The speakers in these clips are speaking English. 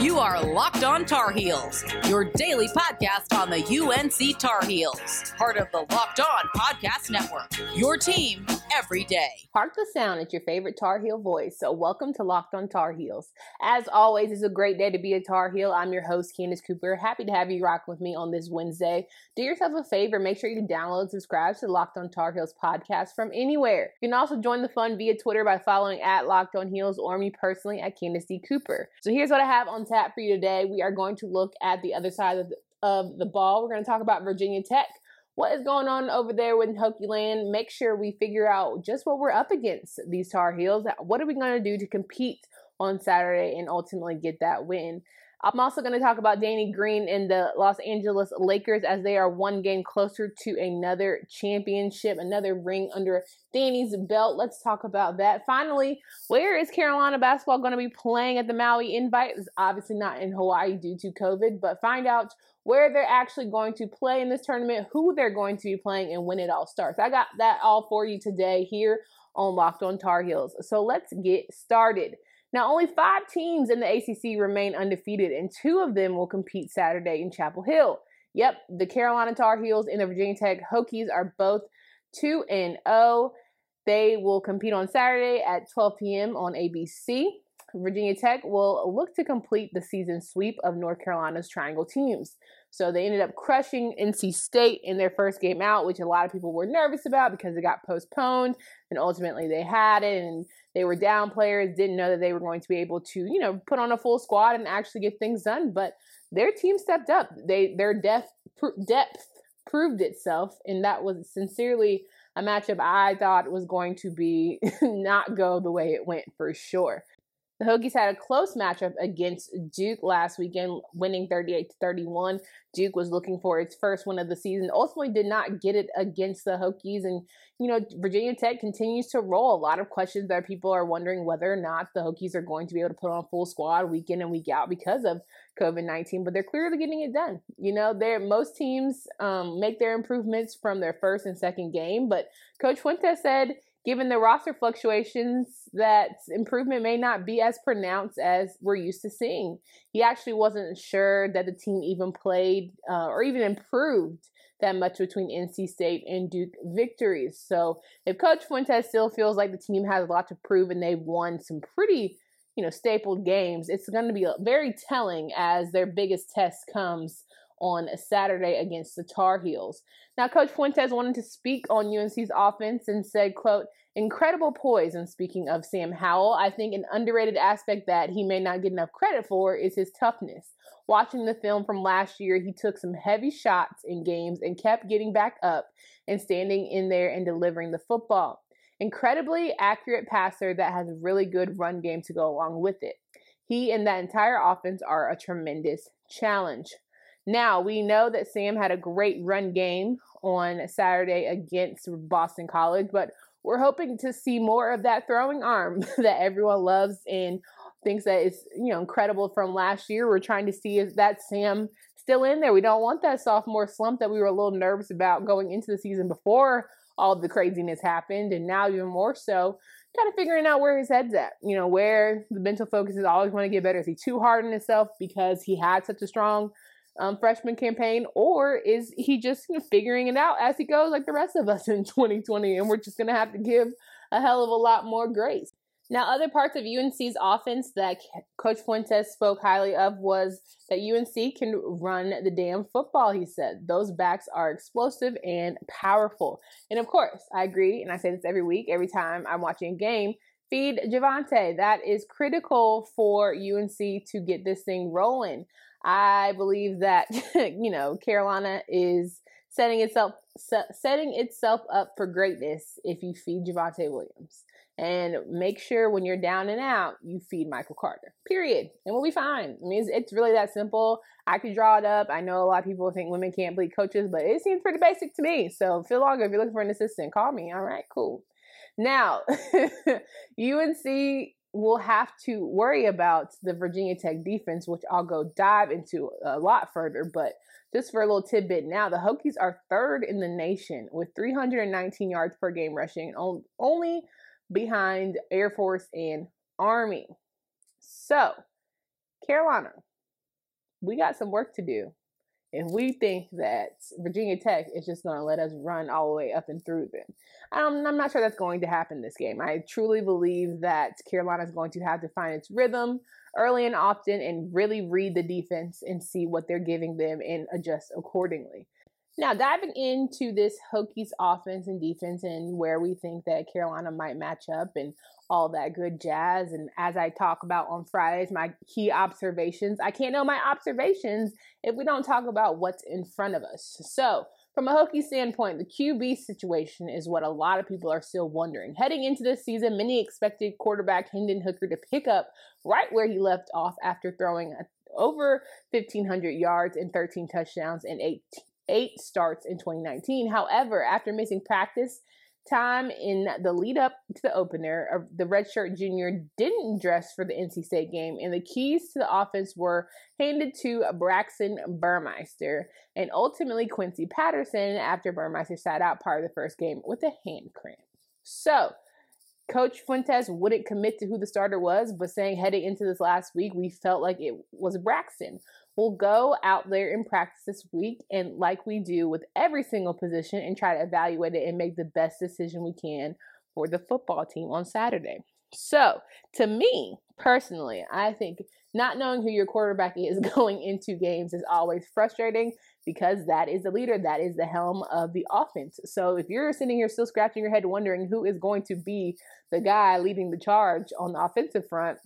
You are Locked On Tar Heels, your daily podcast on the UNC Tar Heels, part of the Locked On Podcast Network. Your team every day. Park the sound at your favorite Tar Heel voice. So, welcome to Locked On Tar Heels. As always, it's a great day to be a Tar Heel. I'm your host, Candace Cooper. Happy to have you rock with me on this Wednesday. Do yourself a favor, make sure you download and subscribe to Locked On Tar Heels podcast from anywhere. You can also join the fun via Twitter by following at Locked On Heels or me personally at Candace D. Cooper. So, here's what I have on tap for you today. We are going to look at the other side of the, of the ball. We're going to talk about Virginia Tech what is going on over there with Hokie Land. Make sure we figure out just what we're up against these Tar Heels. What are we going to do to compete on Saturday and ultimately get that win? I'm also going to talk about Danny Green and the Los Angeles Lakers as they are one game closer to another championship, another ring under Danny's belt. Let's talk about that. Finally, where is Carolina basketball going to be playing at the Maui Invite? It's obviously not in Hawaii due to COVID, but find out where they're actually going to play in this tournament, who they're going to be playing, and when it all starts. I got that all for you today here on Locked on Tar Heels. So let's get started. Now, only five teams in the ACC remain undefeated, and two of them will compete Saturday in Chapel Hill. Yep, the Carolina Tar Heels and the Virginia Tech Hokies are both 2 and 0. They will compete on Saturday at 12 p.m. on ABC. Virginia Tech will look to complete the season sweep of North Carolina's Triangle teams. So they ended up crushing NC State in their first game out, which a lot of people were nervous about because it got postponed. And ultimately they had it and they were down players, didn't know that they were going to be able to, you know, put on a full squad and actually get things done. But their team stepped up. They their depth depth proved itself, and that was sincerely a matchup I thought was going to be not go the way it went for sure. The Hokies had a close matchup against Duke last weekend, winning 38 to 31. Duke was looking for its first win of the season, ultimately did not get it against the Hokies. And, you know, Virginia Tech continues to roll. A lot of questions that people are wondering whether or not the Hokies are going to be able to put on full squad week in and week out because of COVID 19, but they're clearly getting it done. You know, they're, most teams um, make their improvements from their first and second game, but Coach Fuentes said, given the roster fluctuations, that improvement may not be as pronounced as we're used to seeing. He actually wasn't sure that the team even played uh, or even improved that much between NC State and Duke victories. So if Coach Fuentes still feels like the team has a lot to prove and they've won some pretty, you know, stapled games, it's going to be very telling as their biggest test comes on a Saturday against the Tar Heels. Now, Coach Fuentes wanted to speak on UNC's offense and said, quote, incredible poise. And speaking of Sam Howell, I think an underrated aspect that he may not get enough credit for is his toughness. Watching the film from last year, he took some heavy shots in games and kept getting back up and standing in there and delivering the football. Incredibly accurate passer that has a really good run game to go along with it. He and that entire offense are a tremendous challenge. Now, we know that Sam had a great run game on Saturday against Boston College, but we're hoping to see more of that throwing arm that everyone loves and thinks that is, you know, incredible from last year. We're trying to see is that Sam still in there. We don't want that sophomore slump that we were a little nervous about going into the season before all the craziness happened, and now even more so kind of figuring out where his head's at. You know, where the mental focus is always want to get better. Is he too hard on himself because he had such a strong um, freshman campaign, or is he just you know, figuring it out as he goes, like the rest of us in 2020, and we're just going to have to give a hell of a lot more grace? Now, other parts of UNC's offense that Coach Fuentes spoke highly of was that UNC can run the damn football, he said. Those backs are explosive and powerful. And of course, I agree, and I say this every week, every time I'm watching a game. Feed Javonte. That is critical for UNC to get this thing rolling. I believe that you know Carolina is setting itself setting itself up for greatness if you feed Javonte Williams. And make sure when you're down and out, you feed Michael Carter. Period. And we'll be fine. I mean, it's, it's really that simple. I could draw it up. I know a lot of people think women can't bleed coaches, but it seems pretty basic to me. So, Phil Longo, if you're looking for an assistant, call me. All right, cool. Now, UNC will have to worry about the Virginia Tech defense, which I'll go dive into a lot further. But just for a little tidbit now, the Hokies are third in the nation with 319 yards per game rushing, only behind Air Force and Army. So, Carolina, we got some work to do. If we think that Virginia Tech is just going to let us run all the way up and through them, um, I'm not sure that's going to happen this game. I truly believe that Carolina is going to have to find its rhythm early and often and really read the defense and see what they're giving them and adjust accordingly. Now, diving into this Hokies offense and defense and where we think that Carolina might match up and all that good jazz. And as I talk about on Fridays, my key observations, I can't know my observations if we don't talk about what's in front of us. So, from a Hokie standpoint, the QB situation is what a lot of people are still wondering. Heading into this season, many expected quarterback Hendon Hooker to pick up right where he left off after throwing over 1,500 yards and 13 touchdowns in eight, eight starts in 2019. However, after missing practice time in the lead up to the opener, uh, the redshirt junior didn't dress for the NC State game, and the keys to the offense were handed to Braxton Burmeister and ultimately Quincy Patterson after Burmeister sat out part of the first game with a hand cramp. So, Coach Fuentes wouldn't commit to who the starter was, but saying heading into this last week, we felt like it was Braxton. We'll go out there in practice this week and, like we do with every single position, and try to evaluate it and make the best decision we can for the football team on Saturday. So, to me personally, I think not knowing who your quarterback is going into games is always frustrating because that is the leader, that is the helm of the offense. So if you're sitting here still scratching your head wondering who is going to be the guy leading the charge on the offensive front,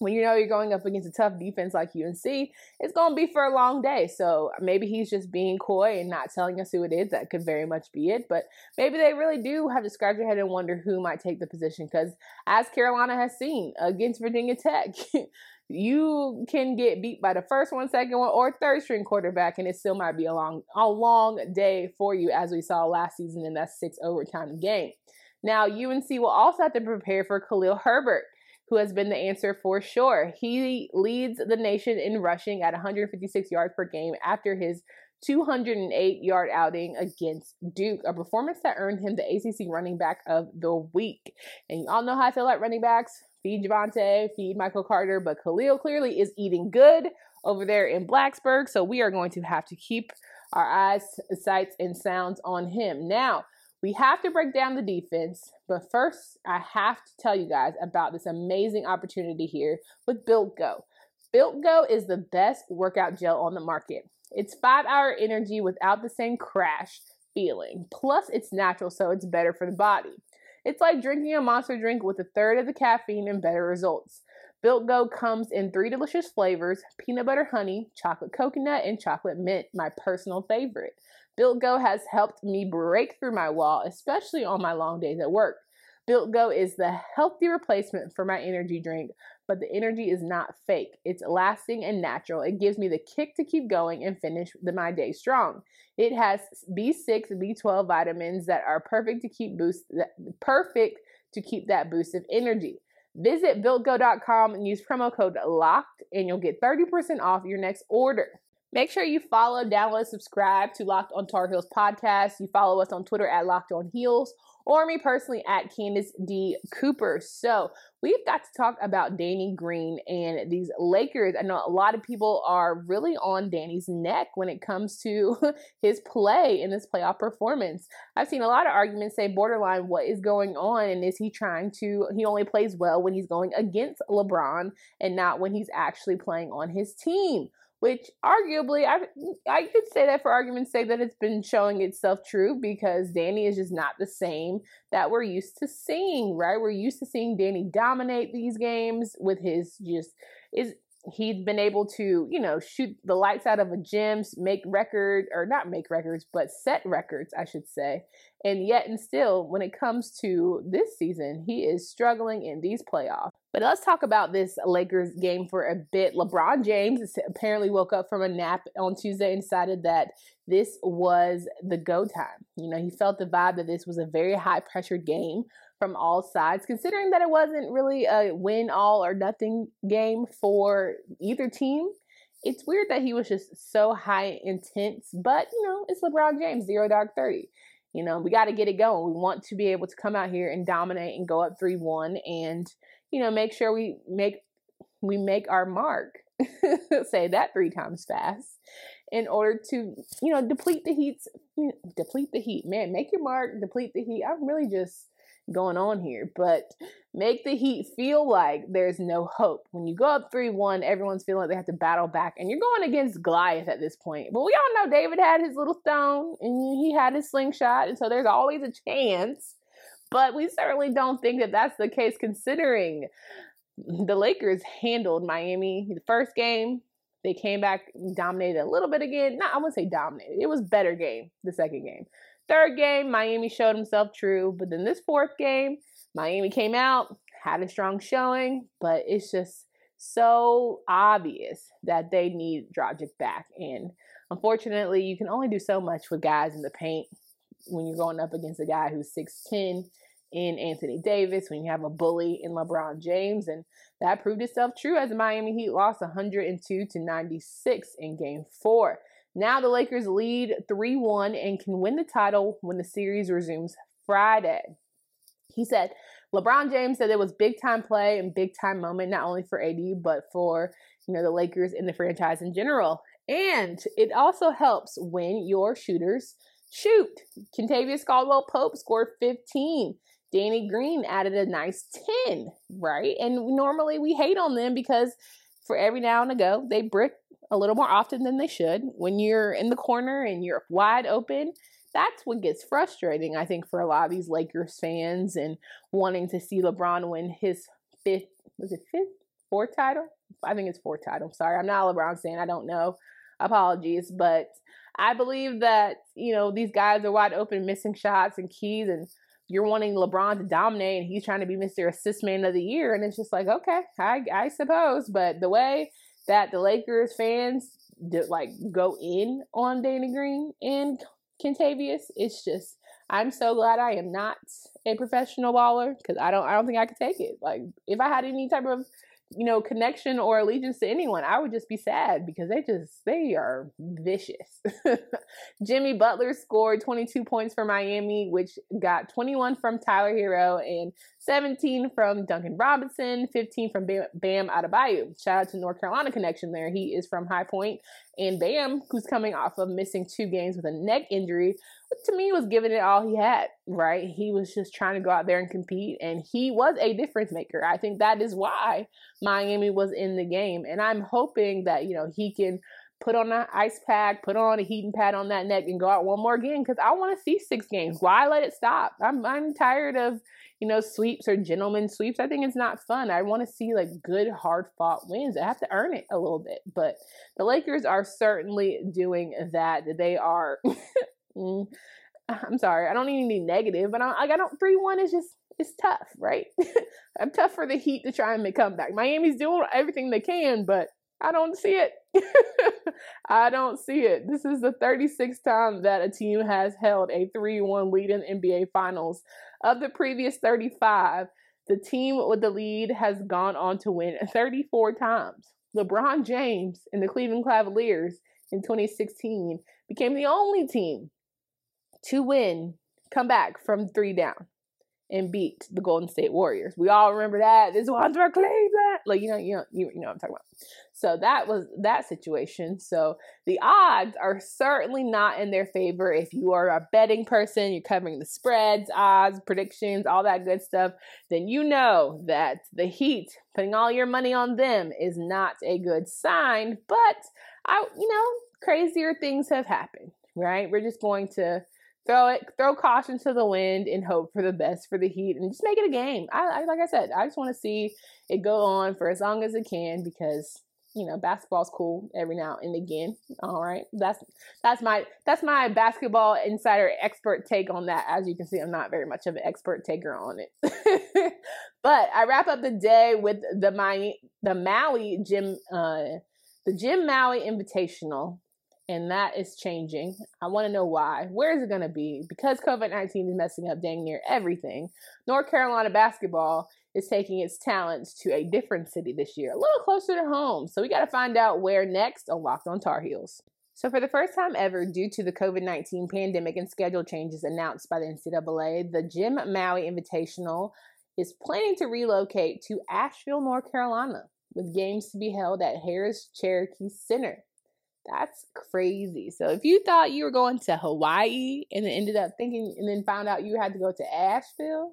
when you know you're going up against a tough defense like UNC, it's going to be for a long day. So maybe he's just being coy and not telling us who it is. That could very much be it. But maybe they really do have to scratch their head and wonder who might take the position. Because as Carolina has seen against Virginia Tech, you can get beat by the first one, second one, or third string quarterback, and it still might be a long, a long day for you, as we saw last season in that six overtime game. Now, UNC will also have to prepare for Khalil Herbert, who has been the answer for sure. He leads the nation in rushing at 156 yards per game after his 208 yard outing against Duke, a performance that earned him the ACC running back of the week. And you all know how I feel about running backs feed Javonte, feed Michael Carter, but Khalil clearly is eating good over there in Blacksburg. So we are going to have to keep our eyes, sights, and sounds on him. Now, we have to break down the defense, but first, I have to tell you guys about this amazing opportunity here with Built Go. Built Go is the best workout gel on the market. It's five hour energy without the same crash feeling. Plus, it's natural, so it's better for the body. It's like drinking a monster drink with a third of the caffeine and better results. Built Go comes in three delicious flavors peanut butter honey, chocolate coconut, and chocolate mint, my personal favorite. Built Go has helped me break through my wall, especially on my long days at work. Built Go is the healthy replacement for my energy drink, but the energy is not fake. It's lasting and natural. It gives me the kick to keep going and finish the, my day strong. It has B6, B12 vitamins that are perfect to keep boost perfect to keep that boost of energy. Visit builtgo.com and use promo code LOCKED and you'll get 30% off your next order. Make sure you follow, download, subscribe to Locked on Tar Heels podcast. You follow us on Twitter at Locked on Heels or me personally at Candace D. Cooper. So we've got to talk about Danny Green and these Lakers. I know a lot of people are really on Danny's neck when it comes to his play in this playoff performance. I've seen a lot of arguments say borderline what is going on and is he trying to he only plays well when he's going against LeBron and not when he's actually playing on his team which arguably I I could say that for argument's sake that it's been showing itself true because Danny is just not the same that we're used to seeing, right? We're used to seeing Danny dominate these games with his just is he'd been able to, you know, shoot the lights out of a gym, make record or not make records, but set records, I should say. And yet and still, when it comes to this season, he is struggling in these playoffs. But let's talk about this Lakers game for a bit. LeBron James apparently woke up from a nap on Tuesday and decided that this was the go time. You know, he felt the vibe that this was a very high pressured game from all sides, considering that it wasn't really a win all or nothing game for either team. It's weird that he was just so high intense, but you know, it's LeBron James, zero dark 30. You know, we got to get it going. We want to be able to come out here and dominate and go up 3 1 and, you know, make sure we make we make our mark say that three times fast, in order to, you know, deplete the heat's, you know, deplete the heat. Man, make your mark, deplete the heat. I'm really just going on here, but make the Heat feel like there's no hope. When you go up 3 1, everyone's feeling like they have to battle back, and you're going against Goliath at this point. But we all know David had his little stone and he had his slingshot, and so there's always a chance. But we certainly don't think that that's the case considering the Lakers handled Miami the first game. They came back, dominated a little bit again. Not, I wouldn't say dominated. It was better game the second game. Third game, Miami showed himself true. But then this fourth game, Miami came out, had a strong showing, but it's just so obvious that they need Dragic back. And unfortunately, you can only do so much with guys in the paint when you're going up against a guy who's 6'10 in Anthony Davis, when you have a bully in LeBron James. And that proved itself true as the Miami Heat lost 102 to 96 in game four. Now the Lakers lead 3 1 and can win the title when the series resumes Friday. He said, LeBron James said it was big time play and big time moment, not only for AD, but for you know the Lakers and the franchise in general. And it also helps when your shooters shoot. Kentavious Caldwell Pope scored 15. Danny Green added a nice 10, right? And normally we hate on them because for every now and ago they brick a little more often than they should. When you're in the corner and you're wide open, that's what gets frustrating, I think, for a lot of these Lakers fans and wanting to see LeBron win his fifth, was it fifth, fourth title? I think it's fourth title. Sorry, I'm not a LeBron fan. I don't know. Apologies. But I believe that, you know, these guys are wide open, missing shots and keys, and you're wanting LeBron to dominate, and he's trying to be Mr. Assist Man of the Year. And it's just like, okay, I, I suppose. But the way that the Lakers fans did, like go in on Danny Green and Kentavious. It's just I'm so glad I am not a professional baller because I don't I don't think I could take it. Like if I had any type of you know, connection or allegiance to anyone, I would just be sad because they just they are vicious. Jimmy Butler scored 22 points for Miami, which got 21 from Tyler Herro and 17 from Duncan Robinson, 15 from Bam, Adebayo. Shout out to North Carolina connection there. He is from High Point, and Bam, who's coming off of missing two games with a neck injury, to me was giving it all he had, right? He was just trying to go out there and compete and he was a difference maker. I think that is why Miami was in the game. And I'm hoping that, you know, he can put on an ice pack, put on a heating pad on that neck and go out one more game because I want to see six games. Why let it stop? I'm I'm tired of, you know, sweeps or gentlemen sweeps. I think it's not fun. I want to see like good hard fought wins. I have to earn it a little bit. But the Lakers are certainly doing that. They are Mm, I'm sorry, I don't need any negative, but I, like I don't three one is just it's tough, right? I'm tough for the Heat to try and make comeback. Miami's doing everything they can, but I don't see it. I don't see it. This is the 36th time that a team has held a 3 1 lead in NBA Finals. Of the previous 35, the team with the lead has gone on to win 34 times. LeBron James and the Cleveland Cavaliers in 2016 became the only team to win, come back from three down and beat the Golden State Warriors. We all remember that. This one's for Cleveland. Like, you know, you know, you, you know what I'm talking about. So that was that situation. So the odds are certainly not in their favor. If you are a betting person, you're covering the spreads, odds, predictions, all that good stuff, then you know that the Heat, putting all your money on them is not a good sign. But I, you know, crazier things have happened, right? We're just going to throw it, throw caution to the wind, and hope for the best for the Heat, and just make it a game. I, I like I said, I just want to see it go on for as long as it can because you know basketball's cool every now and again. All right, that's that's my that's my basketball insider expert take on that. As you can see, I'm not very much of an expert taker on it. but I wrap up the day with the my the Maui Jim uh the Jim Maui Invitational and that is changing. I want to know why. Where is it going to be? Because COVID 19 is messing up dang near everything. North Carolina basketball is taking its talents to a different city this year, a little closer to home. So we got to find out where next on Locked on Tar Heels. So, for the first time ever, due to the COVID 19 pandemic and schedule changes announced by the NCAA, the Jim Maui Invitational is planning to relocate to Asheville, North Carolina. with games to be held at Harrah's Cherokee Center. That's crazy. So if you thought you were going to Hawaii and then ended up thinking and then found out you had to go to Asheville,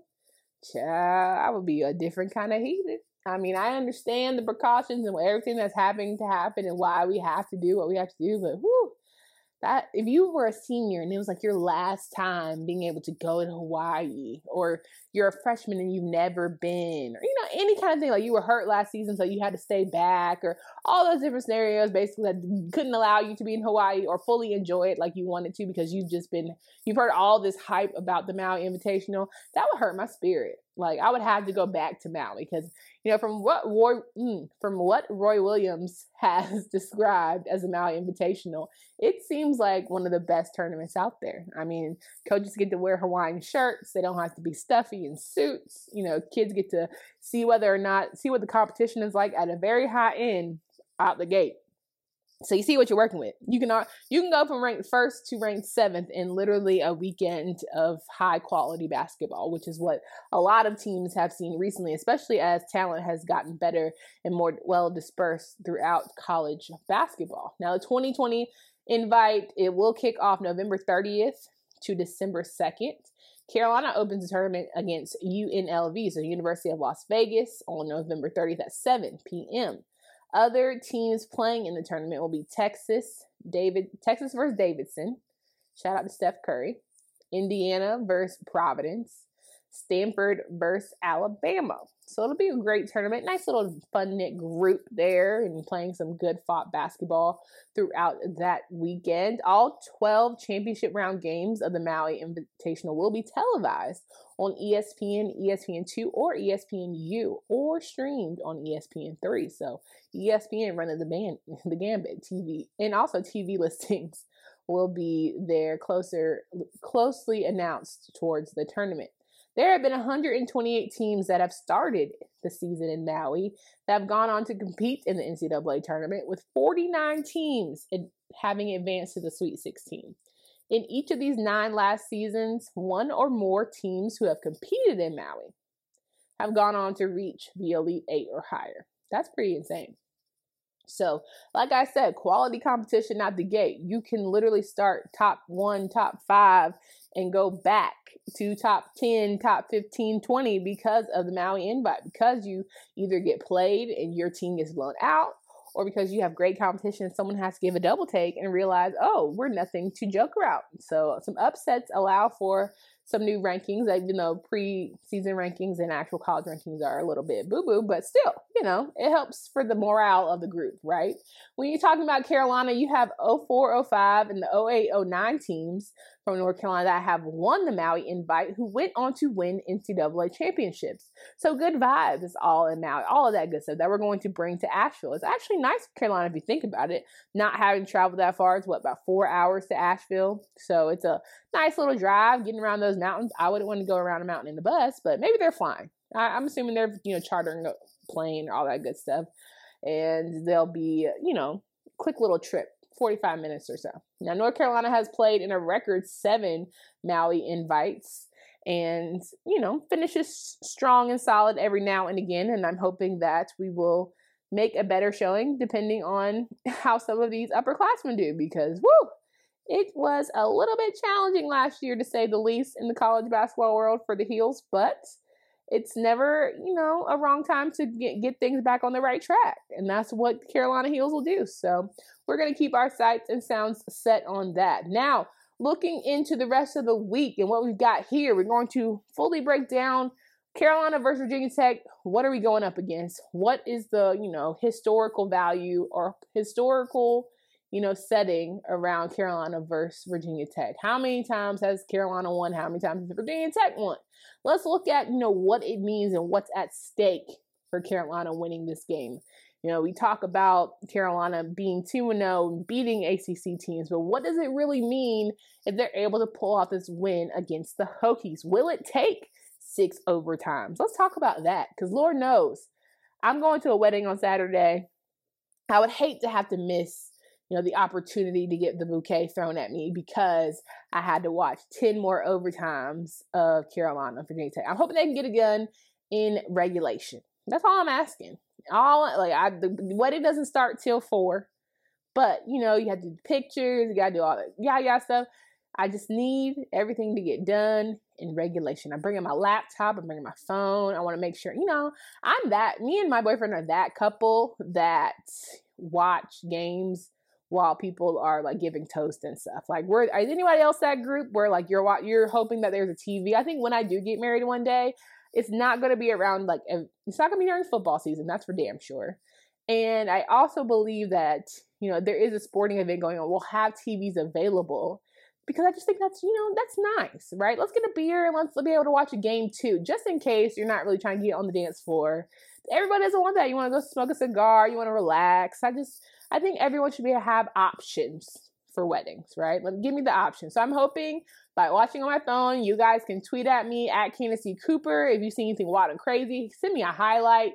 child, I would be a different kind of heathen. I mean, I understand the precautions and everything that's having to happen and why we have to do what we have to do, but whoo, that if you were a senior and it was like your last time being able to go to Hawaii, or you're a freshman and you've never been, or you know, any kind of thing like you were hurt last season, so you had to stay back, or all those different scenarios basically that couldn't allow you to be in Hawaii or fully enjoy it like you wanted to because you've just been you've heard all this hype about the Maui Invitational, that would hurt my spirit. Like I would have to go back to Maui because you know from what Roy mm, from what Roy Williams has described as a Maui Invitational, it seems like one of the best tournaments out there. I mean, coaches get to wear Hawaiian shirts; they don't have to be stuffy in suits. You know, kids get to see whether or not see what the competition is like at a very high end out the gate. So you see what you're working with. You can uh, you can go from ranked first to ranked seventh in literally a weekend of high quality basketball, which is what a lot of teams have seen recently, especially as talent has gotten better and more well dispersed throughout college basketball. Now the 2020 invite it will kick off November 30th to December 2nd. Carolina opens the tournament against UNLV, so University of Las Vegas, on November 30th at 7 p.m. Other teams playing in the tournament will be Texas, David, Texas versus Davidson. Shout out to Steph Curry. Indiana versus Providence. Stanford versus Alabama. So it'll be a great tournament. Nice little fun knit group there and playing some good fought basketball throughout that weekend. All 12 championship round games of the Maui Invitational will be televised on ESPN, ESPN2, or ESPNU, or streamed on ESPN3. So ESPN running the band, the Gambit TV, and also TV listings will be there closer, closely announced towards the tournament. There have been 128 teams that have started the season in Maui that have gone on to compete in the NCAA tournament, with 49 teams having advanced to the Sweet 16. In each of these nine last seasons, one or more teams who have competed in Maui have gone on to reach the Elite Eight or higher. That's pretty insane. So, like I said, quality competition out the gate. You can literally start top one, top five, and go back to top 10, top 15, 20 because of the Maui invite, because you either get played and your team gets blown out, or because you have great competition, someone has to give a double take and realize, oh, we're nothing to joke around. So some upsets allow for some new rankings, even though pre-season rankings and actual college rankings are a little bit boo-boo, but still, you know, it helps for the morale of the group, right? When you're talking about Carolina, you have 04, 05, and the 08, 09 teams from North Carolina that have won the Maui invite who went on to win NCAA championships. So good vibes all in Maui, all of that good stuff that we're going to bring to Asheville. It's actually nice Carolina if you think about it, not having traveled that far. It's what, about four hours to Asheville. So it's a nice little drive getting around those mountains. I wouldn't want to go around a mountain in the bus, but maybe they're flying. I, I'm assuming they're, you know, chartering a plane, all that good stuff. And they'll be, you know, quick little trip 45 minutes or so. Now, North Carolina has played in a record seven Maui invites and, you know, finishes strong and solid every now and again. And I'm hoping that we will make a better showing depending on how some of these upperclassmen do because, woo, it was a little bit challenging last year to say the least in the college basketball world for the Heels, but it's never, you know, a wrong time to get, get things back on the right track. And that's what Carolina Heels will do. So we're going to keep our sights and sounds set on that. Now, looking into the rest of the week and what we've got here, we're going to fully break down Carolina versus Virginia Tech. What are we going up against? What is the, you know, historical value or historical you know, setting around Carolina versus Virginia Tech. How many times has Carolina won? How many times has Virginia Tech won? Let's look at, you know, what it means and what's at stake for Carolina winning this game. You know, we talk about Carolina being 2 0, beating ACC teams, but what does it really mean if they're able to pull off this win against the Hokies? Will it take six overtimes? Let's talk about that because Lord knows I'm going to a wedding on Saturday. I would hate to have to miss you know, the opportunity to get the bouquet thrown at me because I had to watch 10 more overtimes of Carolina, Virginia Tech. I'm hoping they can get a gun in regulation. That's all I'm asking. All like I the wedding doesn't start till four, but you know you have to do pictures, you gotta do all that yeah yeah stuff. I just need everything to get done in regulation. I'm bringing my laptop, I'm bringing my phone. I want to make sure, you know, I'm that, me and my boyfriend are that couple that watch games while people are like giving toast and stuff. Like, we're, is anybody else that group where like you're, you're hoping that there's a TV? I think when I do get married one day, it's not going to be around like, it's not going to be during football season. That's for damn sure. And I also believe that, you know, there is a sporting event going on. We'll have TVs available because I just think that's, you know, that's nice, right? Let's get a beer and let's be able to watch a game too, just in case you're not really trying to get on the dance floor. Everybody doesn't want that. You want to go smoke a cigar, you want to relax. I just, I think everyone should be have options for weddings, right? Let give me the option. So I'm hoping by watching on my phone, you guys can tweet at me at Candace Cooper. If you see anything wild and crazy, send me a highlight.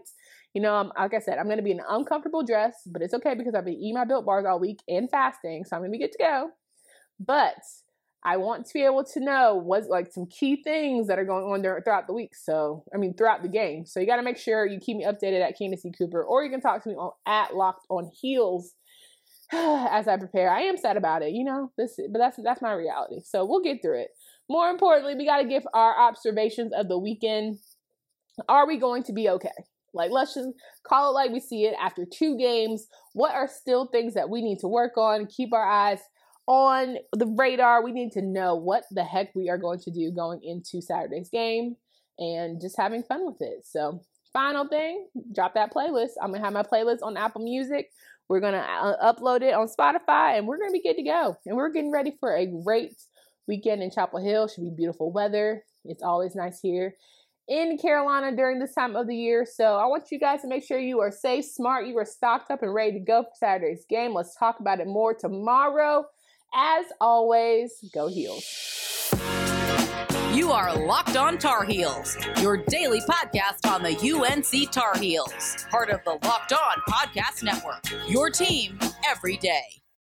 You know, like I said, I'm going to be in an uncomfortable dress, but it's okay because I've been eating my built bars all week and fasting, so I'm going to be good to go. But I want to be able to know what's like some key things that are going on there throughout the week. So, I mean, throughout the game. So, you got to make sure you keep me updated at Candace Cooper, or you can talk to me on at Locked on Heels as I prepare. I am sad about it, you know. This, but that's that's my reality. So we'll get through it. More importantly, we got to give our observations of the weekend. Are we going to be okay? Like, let's just call it like we see it after two games. What are still things that we need to work on? Keep our eyes on the radar. We need to know what the heck we are going to do going into Saturday's game and just having fun with it. So, final thing, drop that playlist. I'm going to have my playlist on Apple Music. We're going to uh, upload it on Spotify and we're going to be good to go. And we're getting ready for a great weekend in Chapel Hill. Should be beautiful weather. It's always nice here in Carolina during this time of the year. So I want you guys to make sure you are safe, smart, you are stocked up and ready to go for Saturday's game. Let's talk about it more tomorrow. As always, go heels. You are Locked On Tar Heels, your daily podcast on the UNC Tar Heels, part of the Locked On Podcast Network. Your team every day.